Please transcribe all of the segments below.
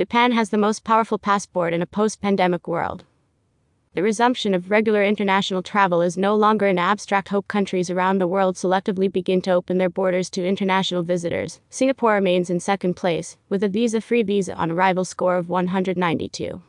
Japan has the most powerful passport in a post pandemic world. The resumption of regular international travel is no longer an abstract hope. Countries around the world selectively begin to open their borders to international visitors. Singapore remains in second place, with a visa free visa on arrival score of 192.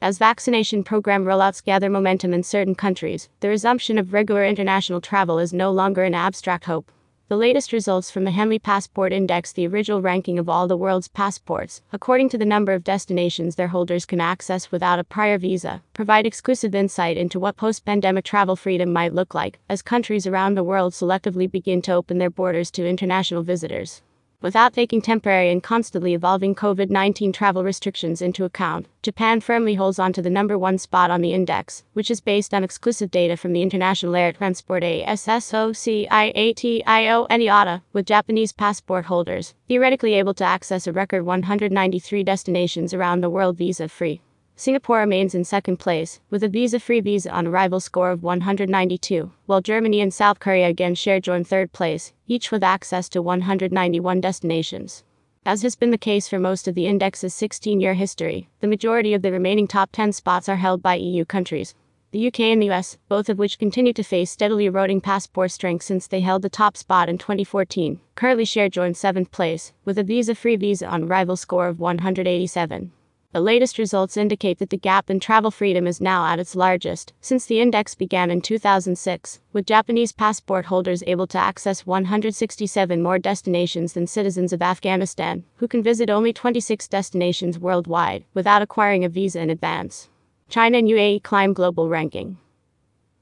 As vaccination program rollouts gather momentum in certain countries, the resumption of regular international travel is no longer an abstract hope. The latest results from the Henley Passport Index, the original ranking of all the world's passports, according to the number of destinations their holders can access without a prior visa, provide exclusive insight into what post pandemic travel freedom might look like as countries around the world selectively begin to open their borders to international visitors. Without taking temporary and constantly evolving COVID 19 travel restrictions into account, Japan firmly holds on to the number one spot on the index, which is based on exclusive data from the International Air Transport Association IATA, with Japanese passport holders theoretically able to access a record 193 destinations around the world visa free. Singapore remains in second place, with a visa free visa on arrival score of 192, while Germany and South Korea again share joint third place, each with access to 191 destinations. As has been the case for most of the index's 16 year history, the majority of the remaining top 10 spots are held by EU countries. The UK and the US, both of which continue to face steadily eroding passport strength since they held the top spot in 2014, currently share joint seventh place, with a visa free visa on arrival score of 187. The latest results indicate that the gap in travel freedom is now at its largest since the index began in 2006, with Japanese passport holders able to access 167 more destinations than citizens of Afghanistan, who can visit only 26 destinations worldwide without acquiring a visa in advance. China and UAE climb global ranking.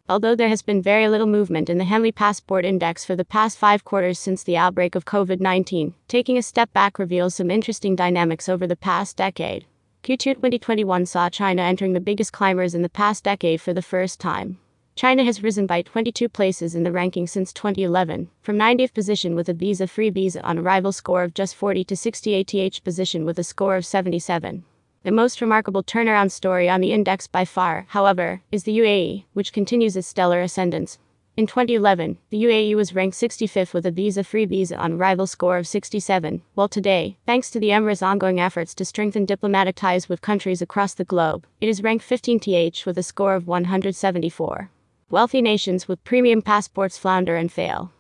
Although there has been very little movement in the Henley Passport Index for the past five quarters since the outbreak of COVID 19, taking a step back reveals some interesting dynamics over the past decade. Q2 2021 saw China entering the biggest climbers in the past decade for the first time. China has risen by 22 places in the ranking since 2011, from 90th position with a visa free visa on arrival score of just 40 to 68th position with a score of 77. The most remarkable turnaround story on the index by far, however, is the UAE, which continues its stellar ascendance. In 2011, the UAE was ranked 65th with a visa free visa on arrival score of 67, while today, thanks to the Emirates' ongoing efforts to strengthen diplomatic ties with countries across the globe, it is ranked 15th with a score of 174. Wealthy nations with premium passports flounder and fail.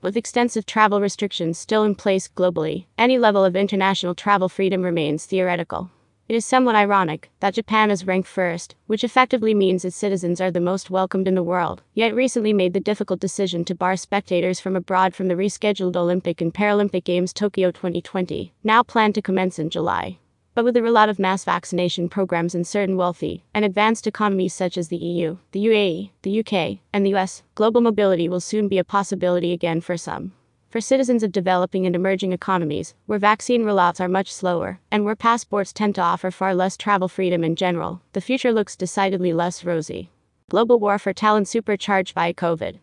With extensive travel restrictions still in place globally, any level of international travel freedom remains theoretical. It is somewhat ironic that Japan is ranked first, which effectively means its citizens are the most welcomed in the world, yet recently made the difficult decision to bar spectators from abroad from the rescheduled Olympic and Paralympic Games Tokyo 2020, now planned to commence in July. But with the rollout of mass vaccination programs in certain wealthy and advanced economies such as the EU, the UAE, the UK, and the US, global mobility will soon be a possibility again for some for citizens of developing and emerging economies, where vaccine rollouts are much slower, and where passports tend to offer far less travel freedom in general, the future looks decidedly less rosy. Global war for talent supercharged by COVID.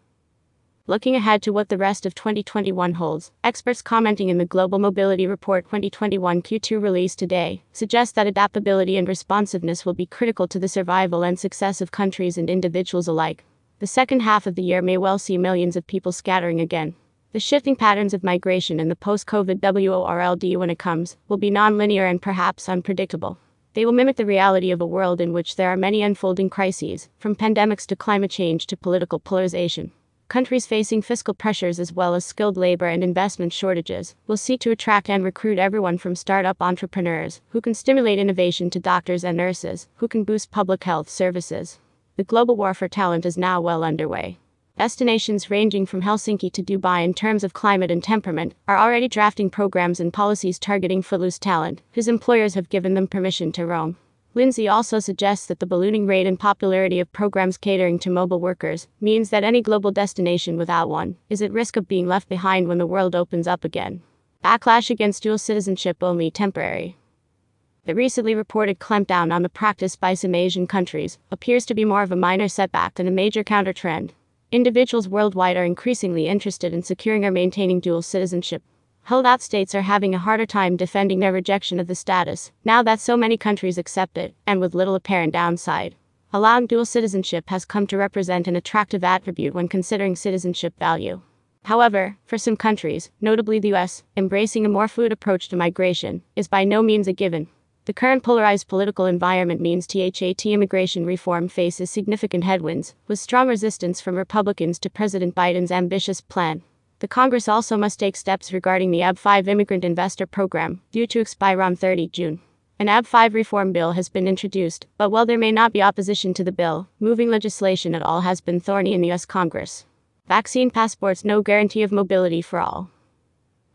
Looking ahead to what the rest of 2021 holds, experts commenting in the Global Mobility Report 2021 Q2 release today suggest that adaptability and responsiveness will be critical to the survival and success of countries and individuals alike. The second half of the year may well see millions of people scattering again, the shifting patterns of migration in the post COVID world when it comes will be nonlinear and perhaps unpredictable. They will mimic the reality of a world in which there are many unfolding crises, from pandemics to climate change to political polarization. Countries facing fiscal pressures as well as skilled labor and investment shortages will seek to attract and recruit everyone from startup entrepreneurs who can stimulate innovation to doctors and nurses who can boost public health services. The global war for talent is now well underway. Destinations ranging from Helsinki to Dubai in terms of climate and temperament are already drafting programs and policies targeting footloose talent, whose employers have given them permission to roam. Lindsay also suggests that the ballooning rate and popularity of programs catering to mobile workers means that any global destination without one is at risk of being left behind when the world opens up again. Backlash against dual citizenship only temporary. The recently reported clampdown on the practice by some Asian countries appears to be more of a minor setback than a major counter trend. Individuals worldwide are increasingly interested in securing or maintaining dual citizenship. Holdout states are having a harder time defending their rejection of the status, now that so many countries accept it, and with little apparent downside. Allowing dual citizenship has come to represent an attractive attribute when considering citizenship value. However, for some countries, notably the US, embracing a more fluid approach to migration is by no means a given. The current polarized political environment means THAT immigration reform faces significant headwinds, with strong resistance from Republicans to President Biden's ambitious plan. The Congress also must take steps regarding the EB-5 immigrant investor program, due to expire on 30 June. An EB-5 reform bill has been introduced, but while there may not be opposition to the bill, moving legislation at all has been thorny in the US Congress. Vaccine passports no guarantee of mobility for all.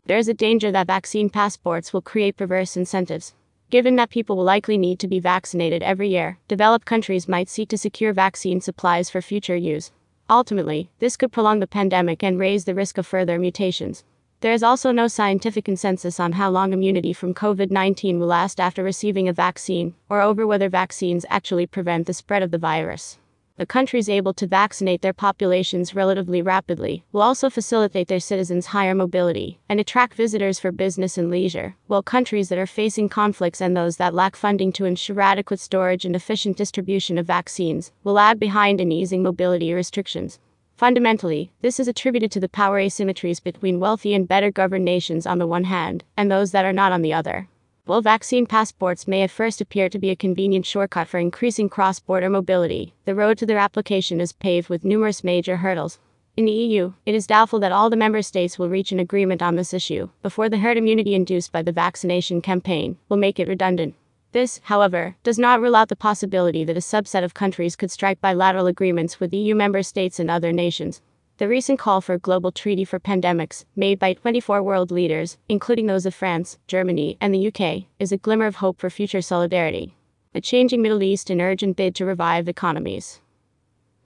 There is a danger that vaccine passports will create perverse incentives. Given that people will likely need to be vaccinated every year, developed countries might seek to secure vaccine supplies for future use. Ultimately, this could prolong the pandemic and raise the risk of further mutations. There is also no scientific consensus on how long immunity from COVID 19 will last after receiving a vaccine, or over whether vaccines actually prevent the spread of the virus the countries able to vaccinate their populations relatively rapidly will also facilitate their citizens' higher mobility and attract visitors for business and leisure, while countries that are facing conflicts and those that lack funding to ensure adequate storage and efficient distribution of vaccines will lag behind in easing mobility restrictions. Fundamentally, this is attributed to the power asymmetries between wealthy and better governed nations on the one hand, and those that are not on the other. While vaccine passports may at first appear to be a convenient shortcut for increasing cross border mobility, the road to their application is paved with numerous major hurdles. In the EU, it is doubtful that all the member states will reach an agreement on this issue before the herd immunity induced by the vaccination campaign will make it redundant. This, however, does not rule out the possibility that a subset of countries could strike bilateral agreements with EU member states and other nations. The recent call for a global treaty for pandemics, made by 24 world leaders, including those of France, Germany, and the UK, is a glimmer of hope for future solidarity. A changing Middle East and urgent bid to revive economies.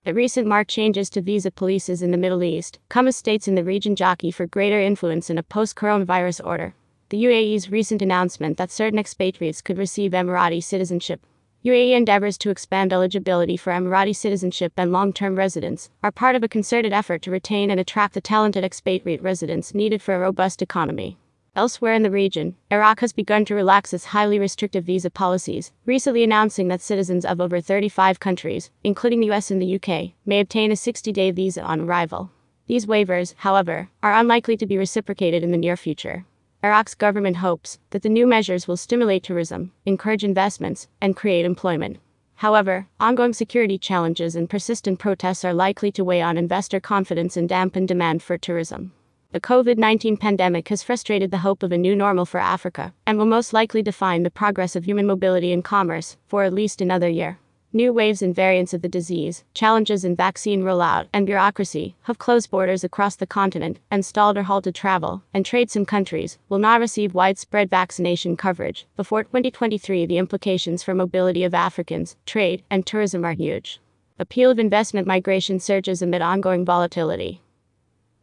The recent marked changes to visa policies in the Middle East come as states in the region jockey for greater influence in a post coronavirus order. The UAE's recent announcement that certain expatriates could receive Emirati citizenship UAE endeavors to expand eligibility for Emirati citizenship and long term residence are part of a concerted effort to retain and attract the talented expatriate residents needed for a robust economy. Elsewhere in the region, Iraq has begun to relax its highly restrictive visa policies, recently announcing that citizens of over 35 countries, including the US and the UK, may obtain a 60 day visa on arrival. These waivers, however, are unlikely to be reciprocated in the near future. Iraq's government hopes that the new measures will stimulate tourism, encourage investments, and create employment. However, ongoing security challenges and persistent protests are likely to weigh on investor confidence and dampen demand for tourism. The COVID 19 pandemic has frustrated the hope of a new normal for Africa and will most likely define the progress of human mobility and commerce for at least another year. New waves and variants of the disease, challenges in vaccine rollout, and bureaucracy have closed borders across the continent and stalled or halted travel, and trade some countries will not receive widespread vaccination coverage. Before 2023, the implications for mobility of Africans, trade, and tourism are huge. Appeal of investment migration surges amid ongoing volatility.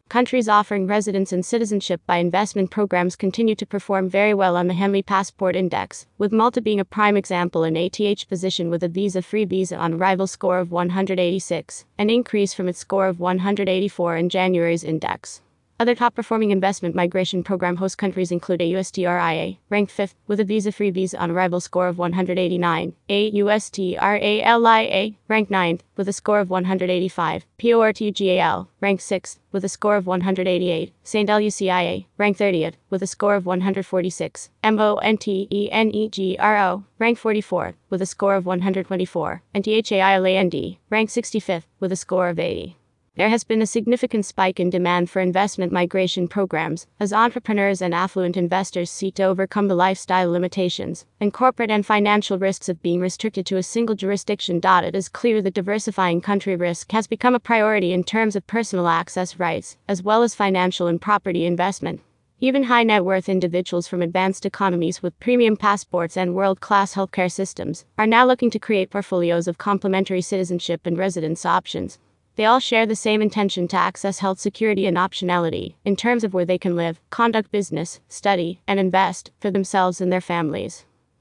Countries offering residence and citizenship by investment programs continue to perform very well on the Henley Passport Index, with Malta being a prime example in ATH position with a visa free visa on arrival score of 186, an increase from its score of 184 in January's index. Other top performing investment migration program host countries include AUSTRIA, ranked 5th, with a visa free visa on arrival score of 189, AUSTRALIA, ranked 9th, with a score of 185, PORTUGAL, ranked 6th, with a score of 188, St. Lucia, ranked 30th, with a score of 146, MONTENEGRO, ranked 44th, with a score of 124, and THAILAND, ranked 65th, with a score of 80 there has been a significant spike in demand for investment migration programs as entrepreneurs and affluent investors seek to overcome the lifestyle limitations and corporate and financial risks of being restricted to a single jurisdiction. It is clear that diversifying country risk has become a priority in terms of personal access rights, as well as financial and property investment. Even high net worth individuals from advanced economies with premium passports and world class healthcare systems are now looking to create portfolios of complementary citizenship and residence options. They all share the same intention to access health security and optionality in terms of where they can live, conduct business, study, and invest for themselves and their families.